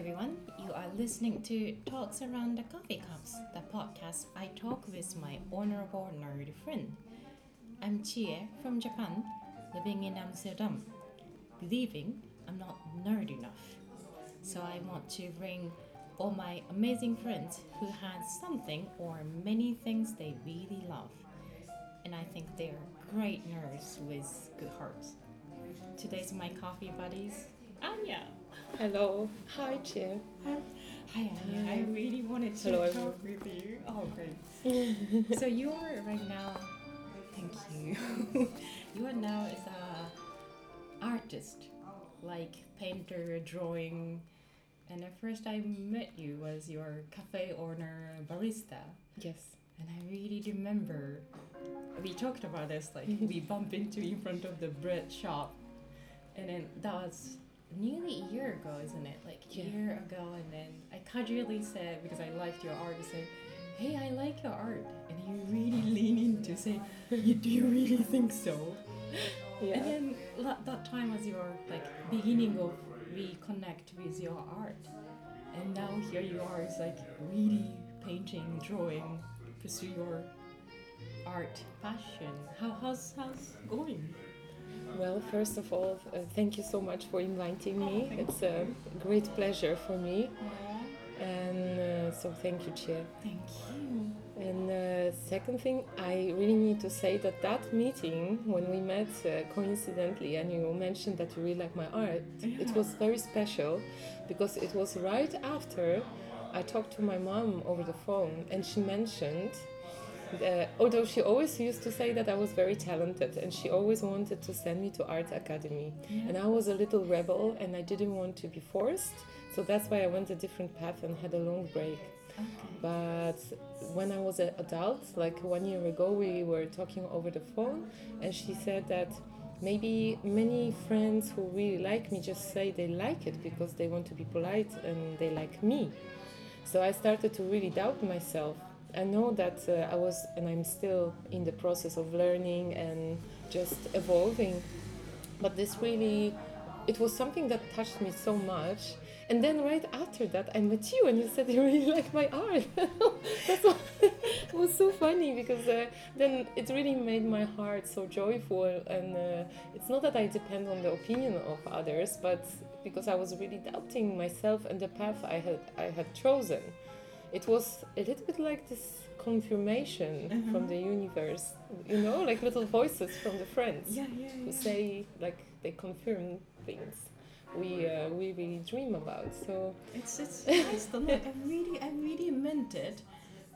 everyone. You are listening to Talks Around the Coffee Cups, the podcast I talk with my honorable nerd friend. I'm Chie from Japan, living in Amsterdam, believing I'm not nerd enough. So I want to bring all my amazing friends who had something or many things they really love. And I think they are great nerds with good hearts. Today's my coffee buddies, Anya. Hello. Hi, Chie. Hi, Anya. I really wanted to Hello, talk with you. Oh, great. so you are right now. Thank you. you are now as a artist, like painter, drawing. And the first I met you was your cafe owner barista, Yes. and I really remember we talked about this. Like we bump into in front of the bread shop, and then that was nearly a year ago, isn't it? Like a Yeah. year ago, and then I casually said because I liked your art, I said, "Hey, I like your art," and you really lean into say, "You do you really think so?" Yeah. And then that, that time was your like beginning of reconnect with your art, and now here you are. It's like really painting, drawing, pursue your art passion. How how's how's going? Well, first of all, uh, thank you so much for inviting Oh, me. thank It's a great pleasure for me. And uh, so thank you, Chie. thank you. And uh, second thing, I really need to say that that meeting when we met uh, coincidentally, and you mentioned that you really like my art, it was very special because it was right after I talked to my mom over the phone, and she mentioned. Uh, although she always used to say that I was very talented, and she always wanted to send me to art academy, and I was a little rebel, and I didn't want to be forced, so that's why I went a different path and had a long break. Okay. But when I was an adult, like one year ago, we were talking over the phone, and she said that maybe many friends who really like me just say they like it because they want to be polite and they like me. So I started to really doubt myself. I know that uh, I was, and I'm still in the process of learning and just evolving. But this really, it was something that touched me so much. And then right after that, I met you, and you said you really like my art. That's what, it was so funny because uh, then it really made my heart so joyful. And uh, it's not that I depend on the opinion of others, but because I was really doubting myself and the path I had I had chosen. It was a little bit like this confirmation from the universe, you know, like little voices from the friends Yeah, yeah, who say like they confirm things we uh, we really dream about. So It's it's nice. Like I really I really meant it.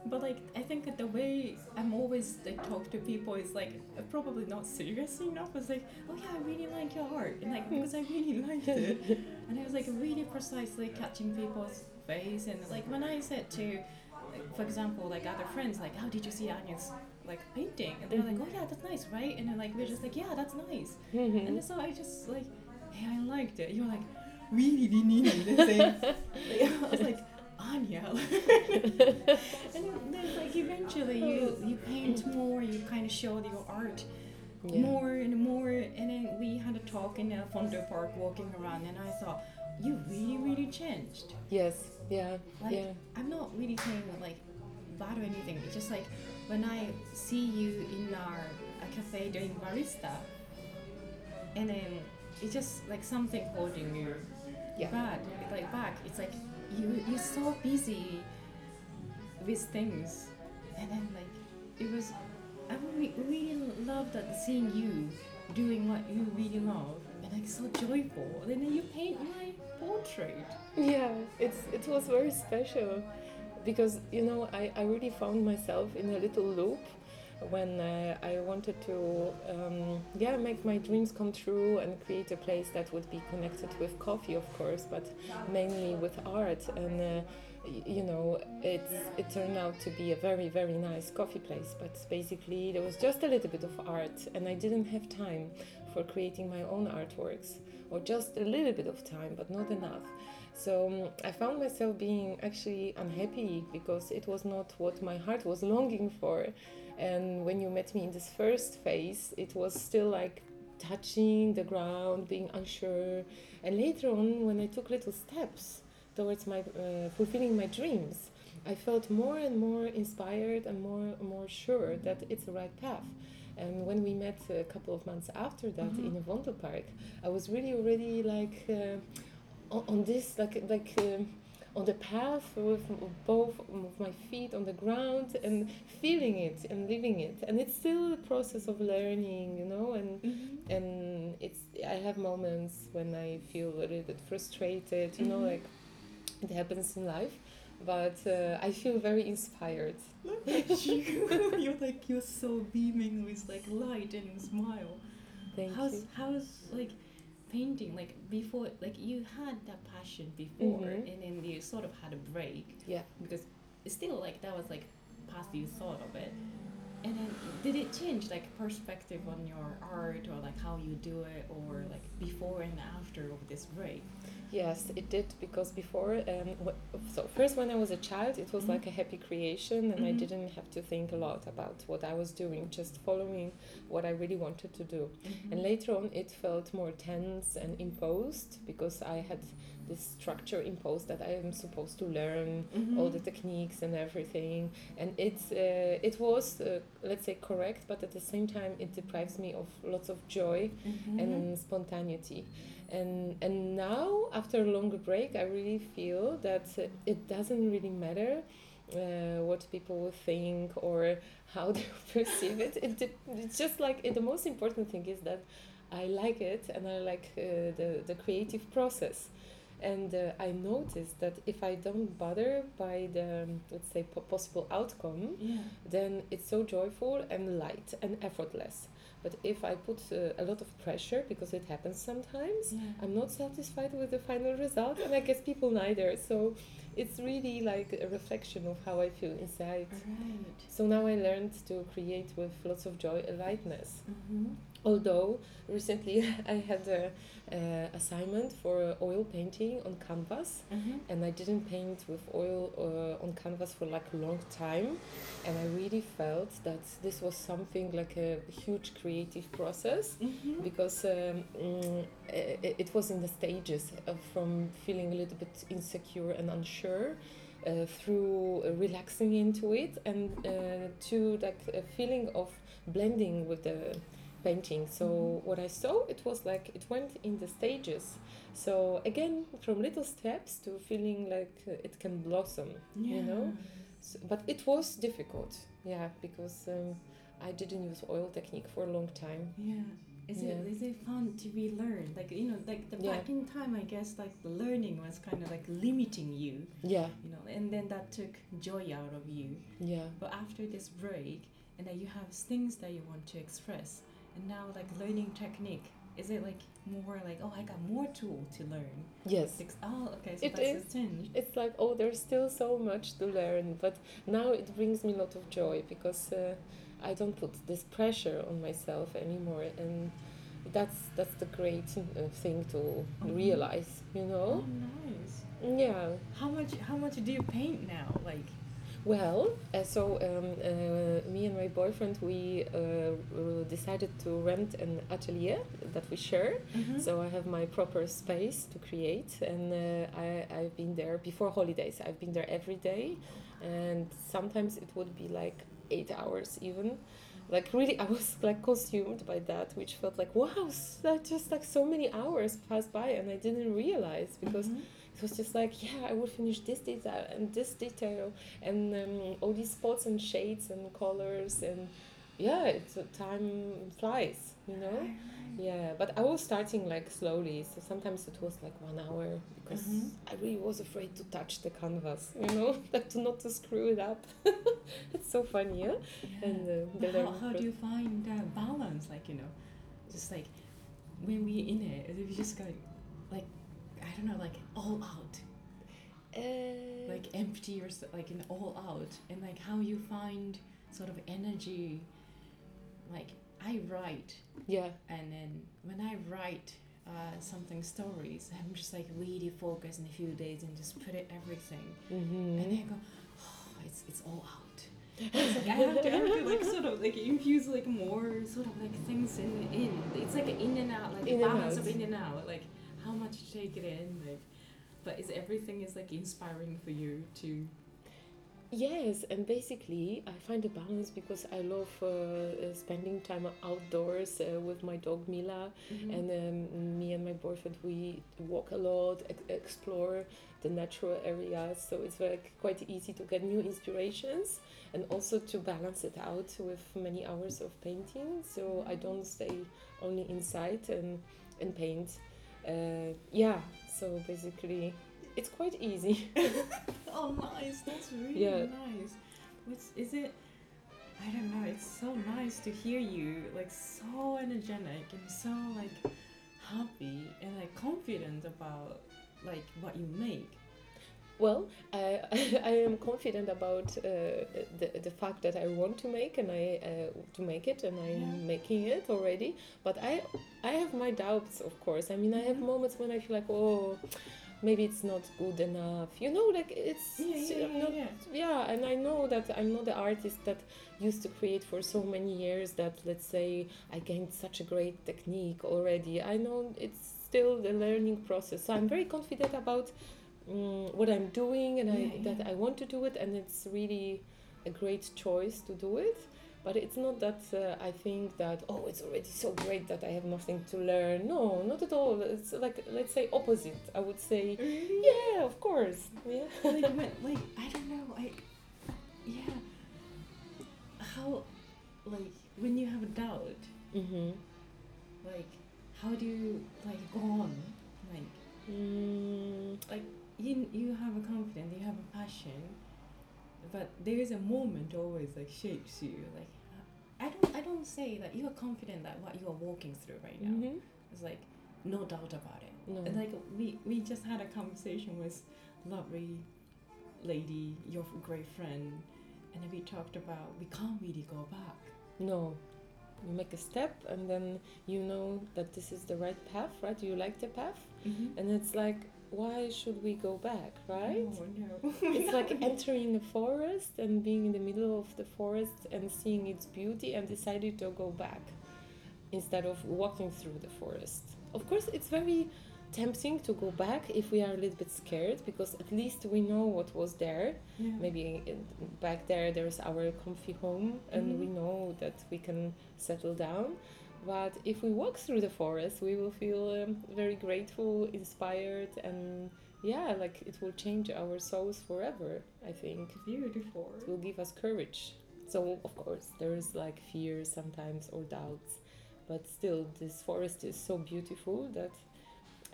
But like I think that the way I'm always like talk to people is like uh, probably not serious enough. It's like, oh yeah, I really like your art, and like because I really liked it, and I was like really precisely catching people's face, and like when I said to, like, for example, like other friends, like, how did you see Anya's like painting? And they're like, mm-hmm. oh yeah, that's nice, right? And then like we're just like, yeah, that's nice. Mm-hmm. And so I just like, hey, I liked it. You're like, really in and like, I was like, Anya. and then, then like eventually you you paint mm-hmm. more, you kind of show your art yeah. more and more, and then we had a talk in a Vondelpark walking around, and I thought, you really really changed. Yes. Yeah. Like yeah. I'm not really saying that like bad or anything. It's just like when I see you in our a cafe doing barista, and then it's just like something holding you Yeah. back. Like back. It's like you you're so busy with things, and then like it was. I really, really loved that seeing you doing what you really love, and like so joyful. And then you paint my portrait. Yeah, it's it was very special because you know I, I really found myself in a little loop when uh, I wanted to um, yeah make my dreams come true and create a place that would be connected with coffee of course but mainly with art and uh, you know it it turned out to be a very very nice coffee place but basically there was just a little bit of art and I didn't have time for creating my own artworks or just a little bit of time but not enough so um, I found myself being actually unhappy because it was not what my heart was longing for. And when you met me in this first phase, it was still like touching the ground, being unsure. And later on, when I took little steps, towards my uh, fulfilling my dreams, I felt more and more inspired and more more sure that it's the right path. And when we met a couple of months after that Mhm. in a Vondelpark, I was really already like uh, on, on this like like. Um, on the path with both of my feet on the ground and feeling it and living it and it's still a process of learning you know and Mhm. and it's i have moments when i feel a little bit frustrated you know Mhm. like it happens in life but uh, i feel very inspired Look at you. you're like you're so beaming with like light and smile. thank how's you how's like painting like before like you had that passion before Mhm. and then you sort of had a break yeah because it's still like that was like past you thought of it and then did it change like perspective on your art or like how you do it or like before and after of this break Yes, it did because before, um, so first when I was a child, it was Mhm. like a happy creation, and I Mhm. didn't have to think a lot about what I was doing, just following what I really wanted to do. And later on, it felt more tense and imposed because I had this structure imposed that I am supposed to learn all the techniques and everything, and it's uh, it was uh, let's say correct, but at the same time, it deprives me of lots of joy Mm-hmm. and spontaneity. And and now after a longer break, I really feel that it doesn't really matter uh, what people think or how they perceive it. It de- it's just like it, the most important thing is that I like it and I like uh, the the creative process. And uh, I noticed that if I don't bother by the let's say po- possible outcome, yeah then it's so joyful and light and effortless. But if I put uh, a lot of pressure, because it happens sometimes, yeah I'm not satisfied with the final result, and I guess people neither. So it's really like a reflection of how I feel inside. right So now I learned to create with lots of joy and lightness. mm-hmm. Although recently I had a uh, assignment for oil painting on canvas, Mm-hmm. and I didn't paint with oil uh, on canvas for like a long time, and I really felt that this was something like a huge creative process Mm-hmm. because um, mm, it, it was in the stages of from feeling a little bit insecure and unsure. Uh, through uh, relaxing into it and uh, to like a feeling of blending with the painting so Mhm. what i saw it was like it went in the stages so again from little steps to feeling like uh, it can blossom you know so, but it was difficult yeah because um, i didn't use oil technique for a long time Yeah. Is Yeah. it is it fun to relearn? Like you know, like the Yeah. back in time, I guess like the learning was kind of like limiting you, yeah you know, and then that took joy out of you. yeah But after this break, and that you have things that you want to express, and now like learning technique, is it like more like oh I got more tool to learn? yes Like, oh okay, so It that's is. a tinge. it's like oh there's still so much to learn but now it brings me a lot of joy because uh, i don't put this pressure on myself anymore and that's that's the great uh, thing to Mhm. realize you Oh know nice. yeah How much how much do you paint now? Like well uh, so um, uh, me and my boyfriend we uh, uh, decided to rent an atelier that we share Mhm. So I have my proper space to create, and uh, I, I've been there before holidays. I've been there every day, and sometimes it would be like eight hours even. Like really, I was like consumed by that, which felt like wow, that just like so many hours passed by, and I didn't realize because Mhm. It was just like yeah, I will finish this detail and this detail, and um, all these spots and shades and colors, and yeah, it's uh, time flies, you know. Right, right. Yeah, but I was starting like slowly, so sometimes it was like one hour because Mhm. I really was afraid to touch the canvas, you know, like to not to screw it up. it's so funny, yeah. Yeah. And uh, how, how do you find that balance? Like, you know, just like when we in it, if you just go, like, I don't know, like all out, Uh, like empty or like in all out, and like how you find sort of energy. Like, I write, yeah, and then when I write uh, something stories, I'm just like really focused in a few days and just put it everything. mm-hmm. and then I go, oh, it's it's all out. It's like I have to, I have to like sort of like infuse like more sort of like things in in. It's like an in and out, like In a balance of in and out. Like how much to take it in, like but is everything is like inspiring for you to Yes, and basically, I find a balance because I love uh, uh, spending time outdoors uh, with my dog Mila, and um, me and my boyfriend we walk a lot, ex- explore the natural areas. So it's like quite easy to get new inspirations, and also to balance it out with many hours of painting. So I don't stay only inside and and paint. Uh, yeah, so basically, it's quite easy. oh nice that's really Yeah. nice what's is it i don't know it's so nice to hear you like so energetic and so like happy and like confident about like what you make Well, I, I am confident about uh, the, the fact that I want to make and I uh, to make it and I'm Yeah. making it already. But I I have my doubts, of course. I mean, I have moments when I feel like, oh, maybe it's not good enough. You know, like it's yeah yeah yeah, not yeah. yeah and i know that i'm not the artist that used to create for so many years that let's say i gained such a great technique already i know it's still the learning process so i'm very confident about um, what i'm doing and I, that i want to do it and it's really a great choice to do it. But it's not that uh, i think that oh it's already so great that i have nothing to learn. No not at all. It's like let's say opposite. I would say really? Yeah of course. Yeah. Like when, like i don't know. I yeah. How like when you have a doubt mm-hmm. like how do you like go on? Like Mm, you you have a confidence, you have a passion, but there is a moment always like shakes you. Like I don't I don't say that you are confident that what you are walking through right now mhm. is like no doubt about it. No. And like we we just had a conversation with lovely lady, your great friend, and then we talked about we can't really go back. no. You make a step and then you know that this is the right path, right? You like the path. Mm-hmm. And it's like, why should we go back, right? Oh no. it's like entering a forest and being in the middle of the forest and seeing its beauty and decided to go back instead of walking through the forest. Of course, it's very tempting to go back if we are a little bit scared because at least we know what was there yeah. maybe back there there's our comfy home and we Mhm. know that we can settle down but if we walk through the forest we will feel um, very grateful inspired and yeah like it will change our souls forever i think beautiful. it will give us courage so of course there is like fear sometimes or doubts but still this forest is so beautiful that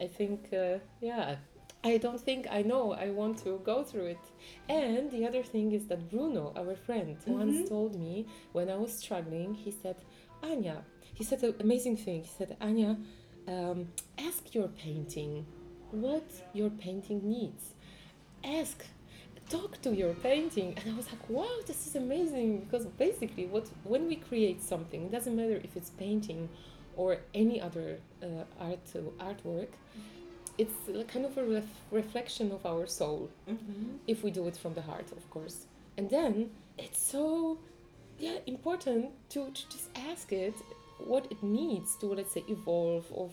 i think uh, yeah i don't think i know i want to go through it and the other thing is that bruno our friend once Mhm. told me when i was struggling he said anya he said an amazing thing. He said anya um, ask your painting what your painting needs. Ask talk to your painting. And i was like wow this is amazing. Because basically what when we create something it doesn't matter if it's painting or any other uh, art artwork it's kind of a ref- reflection of our soul. Mm-hmm. if we do it from the heart of course. And then it's so yeah important to, to just ask it what it needs to let's say evolve or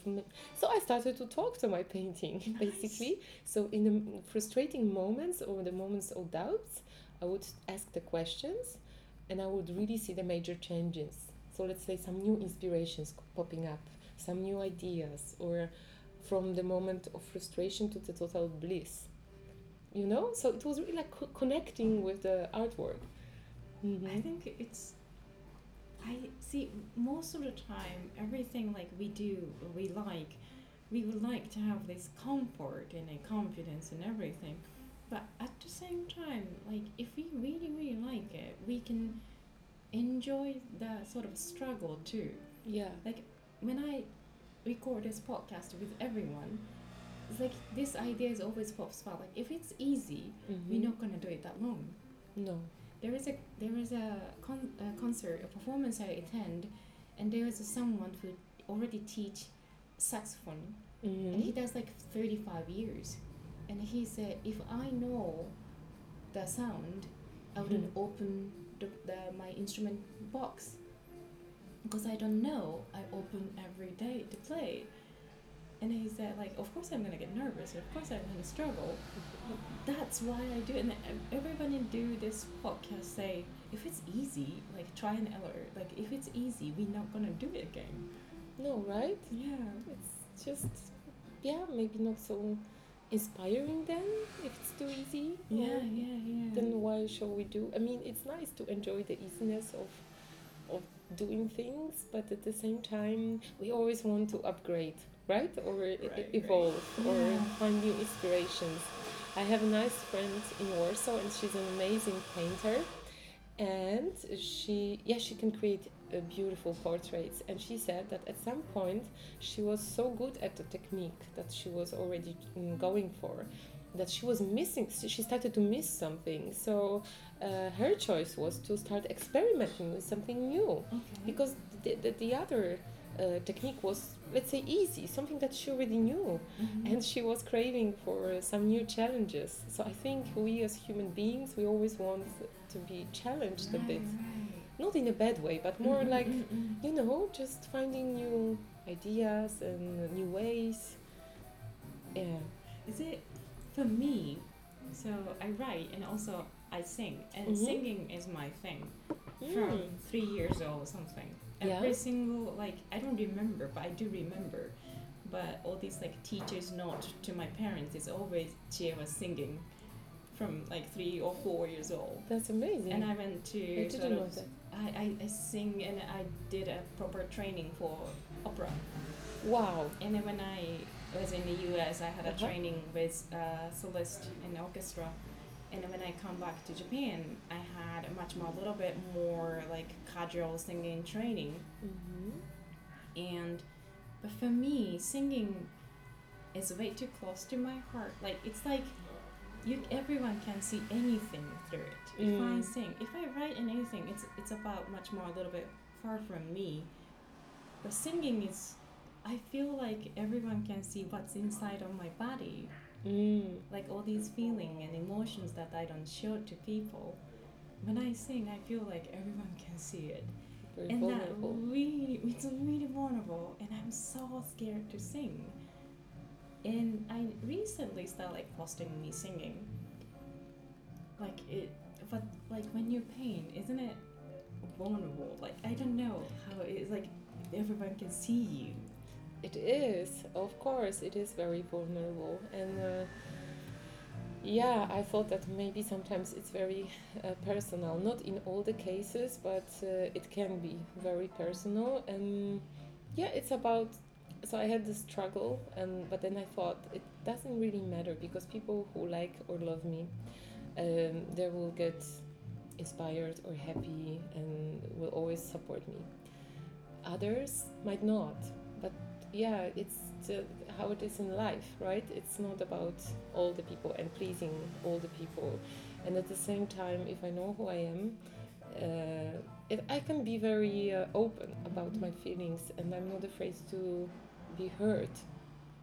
so i started to talk to my painting basically so in the frustrating moments or the moments of doubts i would ask the questions and i would really see the major changes so let's say some new inspirations popping up some new ideas or from the moment of frustration to the total bliss you know so it was really like co- connecting with the artwork Mhm. I think it's. I see most of the time everything like we do we like, we would like to have this comfort and a confidence and everything, but at the same time like if we really really like it we can enjoy the sort of struggle too. yeah like When I record this podcast with everyone, it's like this idea is always pops up. Like if it's easy, we're Mhm. not gonna do it that long no there is a there is a, con- a concert a performance I attend, and there is a someone who already teach saxophone, and he Mhm. does like thirty five years, and he said if I know the sound, I wouldn't Mhm. open the, the my instrument box, because I don't know. I open every day to play, And he said, like, of course I'm gonna get nervous. Of course I'm gonna struggle. But that's why I do. it. And everybody do this podcast say, if it's easy, like try and error. Like if it's easy, we're not gonna do it again. No, right? Yeah. It's just, yeah, maybe not so inspiring then if it's too easy. Yeah, yeah, yeah. Then why shall we do? I mean, it's nice to enjoy the easiness of of doing things, but at the same time, we always want to upgrade, right? Or Right, right. evolve, or Yeah. find new inspirations. I have a nice friend in Warsaw, and she's an amazing painter. And she, yeah, she can create uh, beautiful portraits. And she said that at some point she was so good at the technique that she was already mm, going for that she was missing she started to miss something so uh, her choice was to start experimenting with something new okay. because the, the, the other uh, technique was let's say easy something that she already knew Mhm. and she was craving for some new challenges so i think we as human beings we always want to be challenged a bit right. not in a bad way but more Mhm, like mm, mm. you know just finding new ideas and new ways yeah Is it for me? So I write and also I sing, and Mhm. singing is my thing from Mm. three years old or something. Yeah. Every single like I don't remember, but I do remember. But all these like teachers' note to my parents is always she was singing from like three or four years old. that's amazing And I went to I sort didn't know of that. I, I, I sing and I did a proper training for opera. wow And then when I was in the US, I had a Uh-huh. training with uh, Celeste in orchestra. And when I come back to Japan, I had a much more, a little bit more like casual singing training. hmm And, but for me, singing is way too close to my heart. Like it's like you, everyone can see anything through it. If I Mm. sing, if I write in anything, it's it's about much more a little bit far from me. But singing is, I feel like everyone can see what's inside of my body, mm. like all these feeling and emotions that I don't show to people. When I sing, I feel like everyone can see it, very and vulnerable that really, it's really vulnerable, and I'm so scared to sing. And I recently started like posting me singing. Like it, but like when you paint, isn't it vulnerable? Like I don't know how it is. Like everyone can see you. It is, of course, it is very vulnerable, and uh, yeah, I thought that maybe sometimes it's very uh, personal. Not in all the cases, but uh, it can be very personal, and yeah, it's about. So I had this struggle, and but then I thought it doesn't really matter because people who like or love me, um, they will get inspired or happy and will always support me. Others might not, yeah, it's uh, how it is in life, right? It's not about all the people and pleasing all the people. And at the same time, if I know who I am, uh, it, I can be very uh, open about my feelings and I'm not afraid to be hurt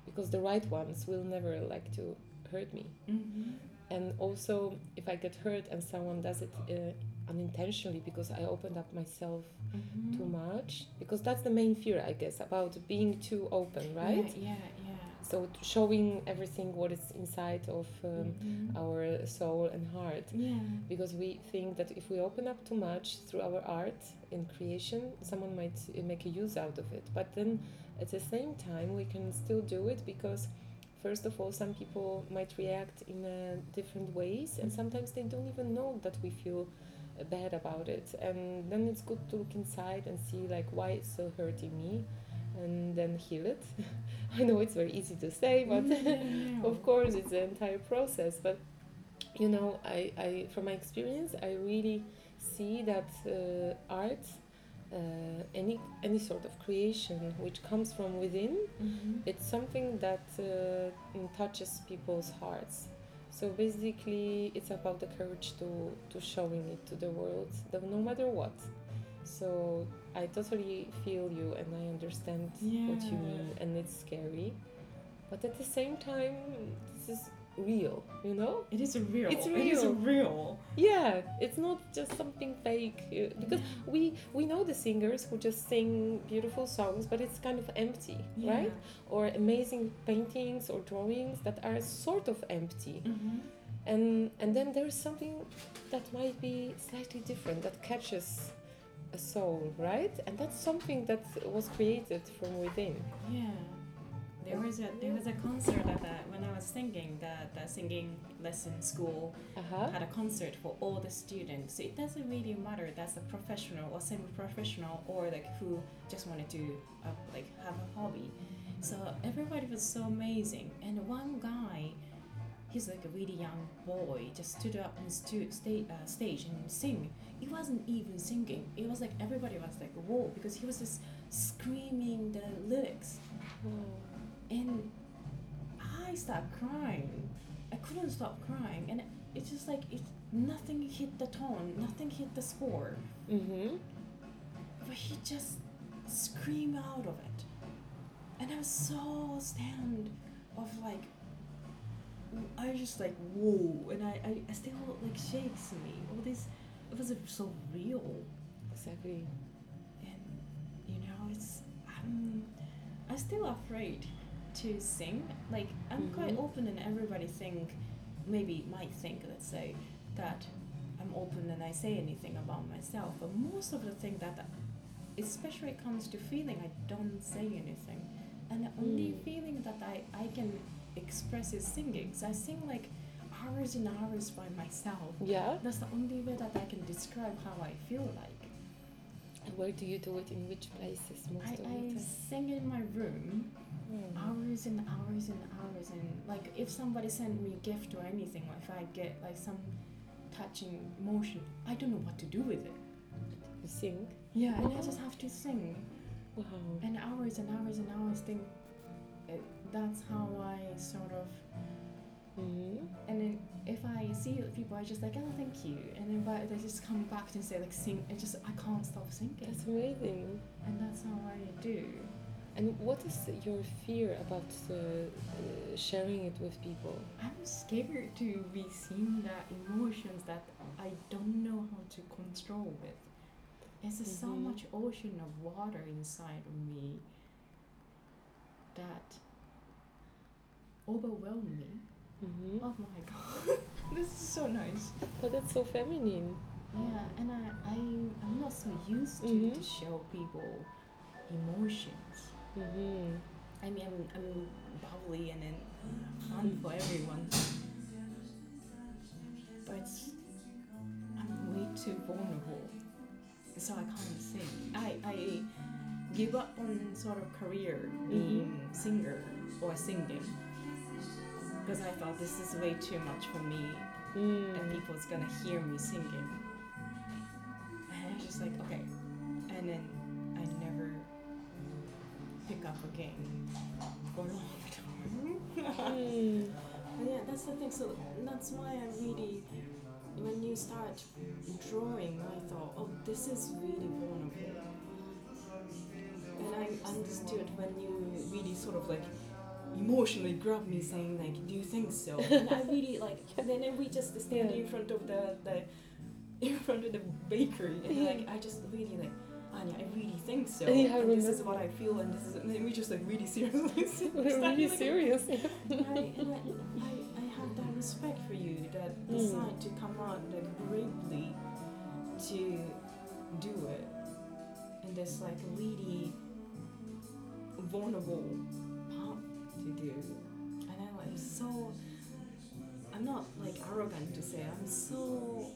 because the right ones will never like to hurt me. Mm-hmm. And also, if I get hurt and someone does it uh, unintentionally because I opened up myself Mm-hmm. too much because that's the main fear i guess about being too open right Yeah, yeah, so showing everything what is inside of yeah. um, Mhm. our soul and heart Yeah. because we think that if we open up too much through our art in creation someone might uh, make a use out of it but then at the same time we can still do it because first of all some people might react in uh, different ways and sometimes they don't even know that we feel bad about it and then it's good to look inside and see like why it's so hurting me and then heal it i know it's very easy to say but yeah. of course it's the entire process but you know I, I from my experience i really see that uh, art uh, any any sort of creation which comes from within Mhm. it's something that uh, mm, touches people's hearts so basically it's about the courage to to showing it to the world that no matter what. So i totally feel you and i understand what you mean and it's scary. But at the same time this is real, you know? It is real. It's real It is real. Yeah, it's not just something fake uh, because we we know the singers who just sing beautiful songs, but it's kind of empty, Yeah. right? Or amazing paintings or drawings that are sort of empty, Mm-hmm. and and then there's something that might be slightly different that catches a soul, right? And that's something that was created from within. Yeah. There was a there was a concert at the, when I was singing the, the singing lesson school Uh huh. had a concert for all the students. So it doesn't really matter that's a professional or semi-professional or like who just wanted to uh, like have a hobby. So everybody was so amazing. And one guy, he's like a really young boy, just stood up on stu- sta- uh, stage and sing. He wasn't even singing. It was like everybody was like whoa because he was just screaming the lyrics. And I started crying. I couldn't stop crying, and it's just like it. Nothing hit the tone. Nothing hit the score. Mm-hmm. But he just screamed out of it, and I was so stunned of like. I was just like whoa, and I, I, I still like shakes me. All this, it was so real, Exactly. and you know it's I'm, I'm still afraid to sing. Like I'm quite Mhm. open, and everybody think, maybe might think, let's say, that I'm open and I say anything about myself. But most of the thing that, especially it comes to feeling, I don't say anything, and the only Mm. feeling that I I can express is singing. So I sing like hours and hours by myself. Yeah. That's the only way that I can describe how I feel like. And where do you do it? In which places most I, of the time? I sing in my room Mm. hours and hours and hours and like if somebody sent me a gift or anything or if I get like some touching emotion I don't know what to do with it You sing. yeah and I just have to sing Wow. and hours and hours and hours think it, that's how I sort of Mm-hmm. and then if I see people I just like oh thank you and then but they just come back and say like sing it just I can't stop singing That's amazing. and that's how I do And what is your fear about uh, uh, sharing it with people? I'm scared to be seen that emotions that I don't know how to control with. It's just so Mhm. much ocean of water inside of me that overwhelm me. Mm-hmm. Oh my god, this is so nice. But that's so feminine. Yeah, and I, I I'm not so used to, Mhm. to show people emotions. Mm-hmm. I mean, I'm, I'm bubbly and then fun for everyone. But I'm way too vulnerable, so I can't sing. I, I give up on sort of career being singer or singing because I thought this is way too much for me and Mm. people's gonna hear me singing. And I was just like, okay. And then I never pick up again for a long time. Mm. Yeah, that's the thing. So that's why I really, when you start drawing, I thought, oh, this is really vulnerable. And I understood when you really sort of like emotionally grabbed me, saying like, "Do you think so?" And I really like. And then we just stand in front of the the in front of the bakery, and like I just really like. Anya, I really think so. Yeah, and this is what I feel, and this is, and then we just like really seriously. We're really like, serious. I, and I, I, I have that respect for you that Mm. decide to come out like bravely to do it and this like really vulnerable to do and I'm so I'm not like arrogant to say I'm so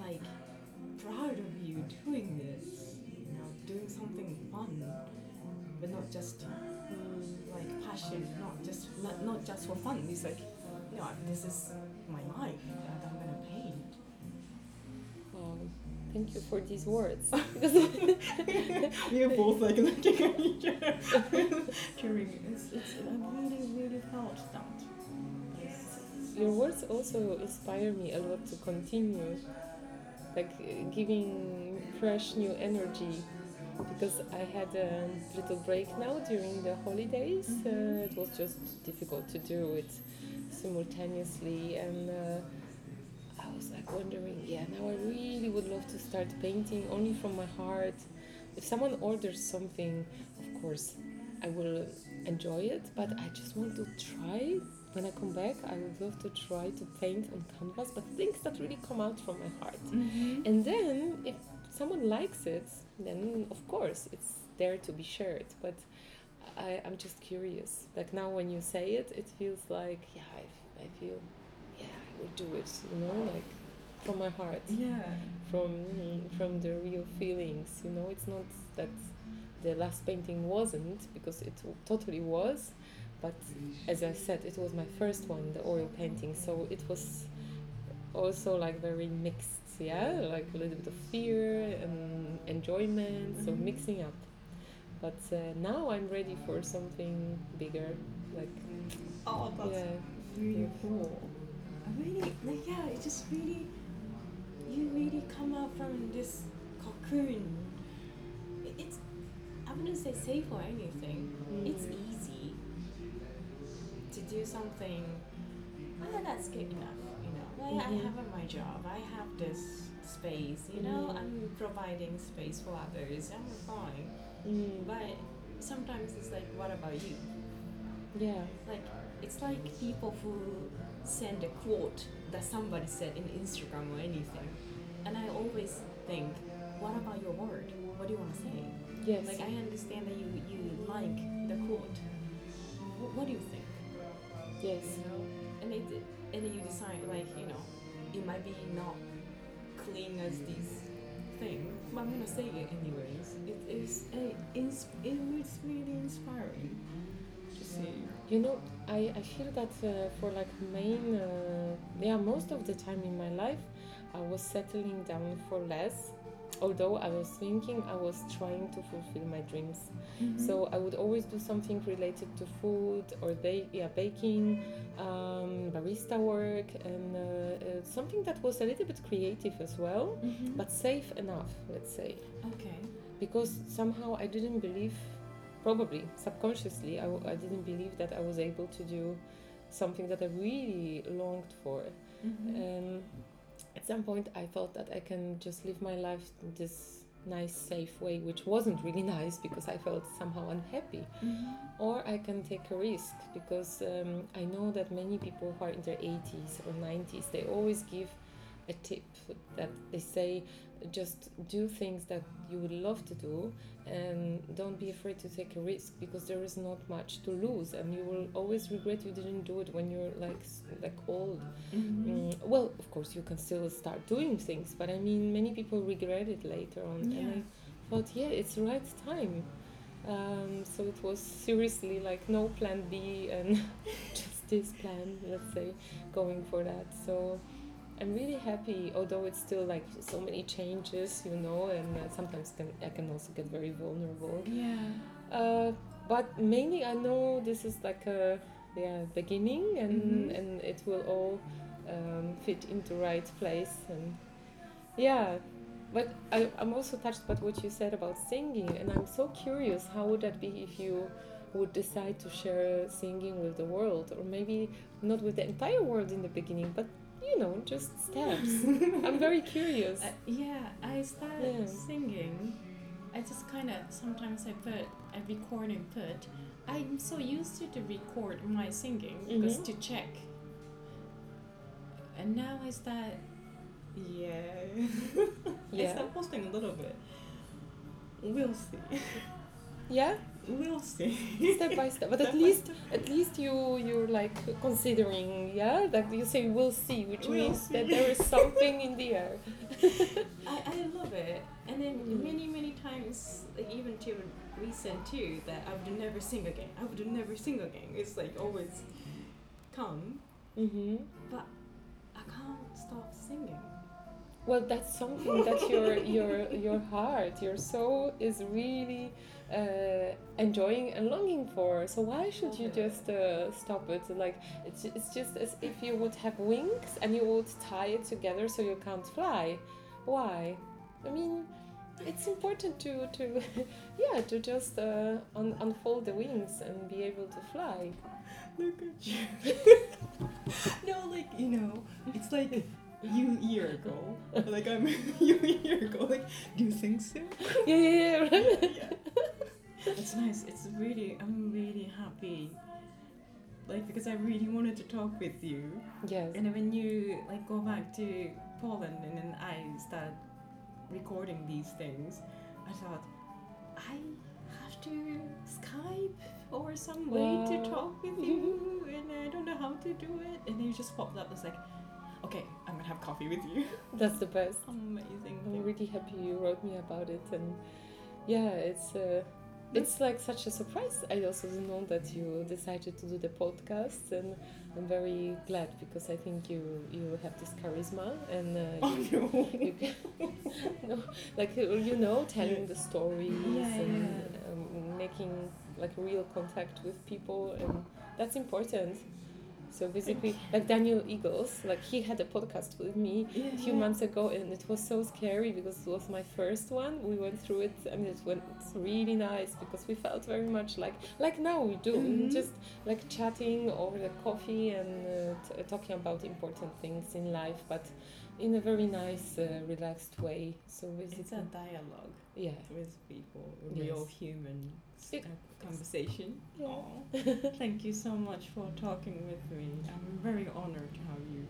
like proud of you doing this you know doing something fun but not just like passion, not just not, not just for fun. It's like, no, this is my life Thank you for these words. we are both like looking at each other. During it's, it's, I really, really felt that. Yes. Your words also inspire me a lot to continue, like uh, giving fresh new energy. Because I had a little break now during the holidays, uh, it was just difficult to do it simultaneously and uh, was like wondering yeah now I really would love to start painting only from my heart. If someone orders something of course I will enjoy it but I just want to try. When I come back I would love to try to paint on canvas but things that really come out from my heart. Mm-hmm. and then if someone likes it then of course it's there to be shared but I, I'm just curious. Like now when you say it it feels like yeah I, I feel yeah I will do it you know like from my heart Yeah. from from the real feelings you know it's not that the last painting wasn't because it totally was but as i said it was my first one the oil painting so it was also like very mixed yeah like a little bit of fear and enjoyment so Mhm. mixing up but uh, now i'm ready for something bigger like Oh, that's yeah really cool. I really like yeah. It just really you really come out from this cocoon. It's I wouldn't say safe or anything. It's Mm. easy to do something. Ah, that's good enough. You know, well, I Mhm. have my job. I have this space. You know, Mhm. I'm providing space for others. I'm fine. Mm, But sometimes it's like, what about you? yeah Like it's like people who send a quote that somebody said in Instagram or anything, and I always think, what about your word? What do you want to say? yes Like I understand that you you like the quote. What, what do you think? yes You know, and it and then you decide like you know, it might be not clean as this thing, but I'm gonna say it anyways. It is it is it was really inspiring You know, I, I feel that uh, for like main, uh, yeah, most of the time in my life, I was settling down for less. Although I was thinking I was trying to fulfill my dreams. So I would always do something related to food or ba- yeah, baking, um, barista work, and uh, uh, something that was a little bit creative as well, Mhm. but safe enough, let's say okay. because somehow I didn't believe, probably subconsciously, I didn't believe that I was able to do something that I really longed for. Mhm. Um, at some point, I thought that I can just live my life in this nice, safe way, which wasn't really nice because I felt somehow unhappy. Mhm. Or I can take a risk because um, I know that many people who are in their 80s or 90s, they always give a tip that they say just do things that you would love to do and don't be afraid to take a risk because there is not much to lose and you will always regret you didn't do it when you're like like old Mhm. Mm, well, of course, you can still start doing things, but I mean, many people regret it later on. And Yeah. I thought, yeah, it's the right time. Um, so it was seriously like no plan B and just this plan, let's say, going for that. So I'm really happy, although it's still like so many changes, you know, and uh, sometimes can, I can also get very vulnerable. Yeah. Uh, but mainly I know this is like a yeah beginning and Mhm. and it will all um, fit into right place and yeah but I, I'm also touched by what you said about singing and I'm so curious how would that be if you would decide to share singing with the world or maybe not with the entire world in the beginning but you know just steps I'm very curious Uh, yeah, I started Yeah. singing. I just kind of sometimes I put I record and put. I'm so used to to record my singing because Mhm. to check. And now I start. Yeah. yeah. I start posting a little bit. We'll see. yeah We'll see. step by step but Step at least step. at least you you're like considering yeah that you say we'll see which We'll means that there is something in the air I, I love it. And then Mm. many, many times, like even to recent too, that I would never sing again. I would never sing again. It's like always come, mm-hmm. but I can't stop singing. well that's something that your your your heart your soul is really uh, enjoying and longing for. So why should you just uh, stop it? Like it's, it's just as if you would have wings and you would tie it together so you can't fly. Why? I mean it's important to to yeah to just uh, un- unfold the wings and be able to fly. Look at you. no, like you know, it's like you a year ago. Like I'm you a year ago. Like, do you think so? yeah, yeah, yeah. Right? yeah. It's nice. It's really. I'm really happy. Like because I really wanted to talk with you, Yes. and then when you like go back to Poland and then I start recording these things, I thought I have to Skype or some way to talk with you, and I don't know how to do it. And then you just popped up. It's like, okay, I'm gonna have coffee with you. That's the best. Amazing. I'm really happy you wrote me about it, and yeah, it's uh, it's like such a surprise. I also didn't know that you decided to do the podcast, and I'm very glad because I think you you have this charisma and uh, Oh you, no. you can, no, like you know, telling the stories Yeah, and yeah. Um, making like real contact with people, and that's important. So basically, like Daniel Eagles, like he had a podcast with me Yeah, a few yeah. months ago and it was so scary because it was my first one we went through it and it went really nice because we felt very much like like now we do Mhm. just like chatting over the coffee and uh, t- talking about important things in life but in a very nice uh, relaxed way so It's basically a dialogue yeah with people, a Yes. real human It- conversation. Yeah. Thank you so much for talking with me. I'm very honored to have you.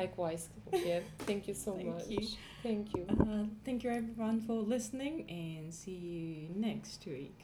likewise yeah thank you so Thank much you. thank you Uh, thank you everyone for listening and see you next week.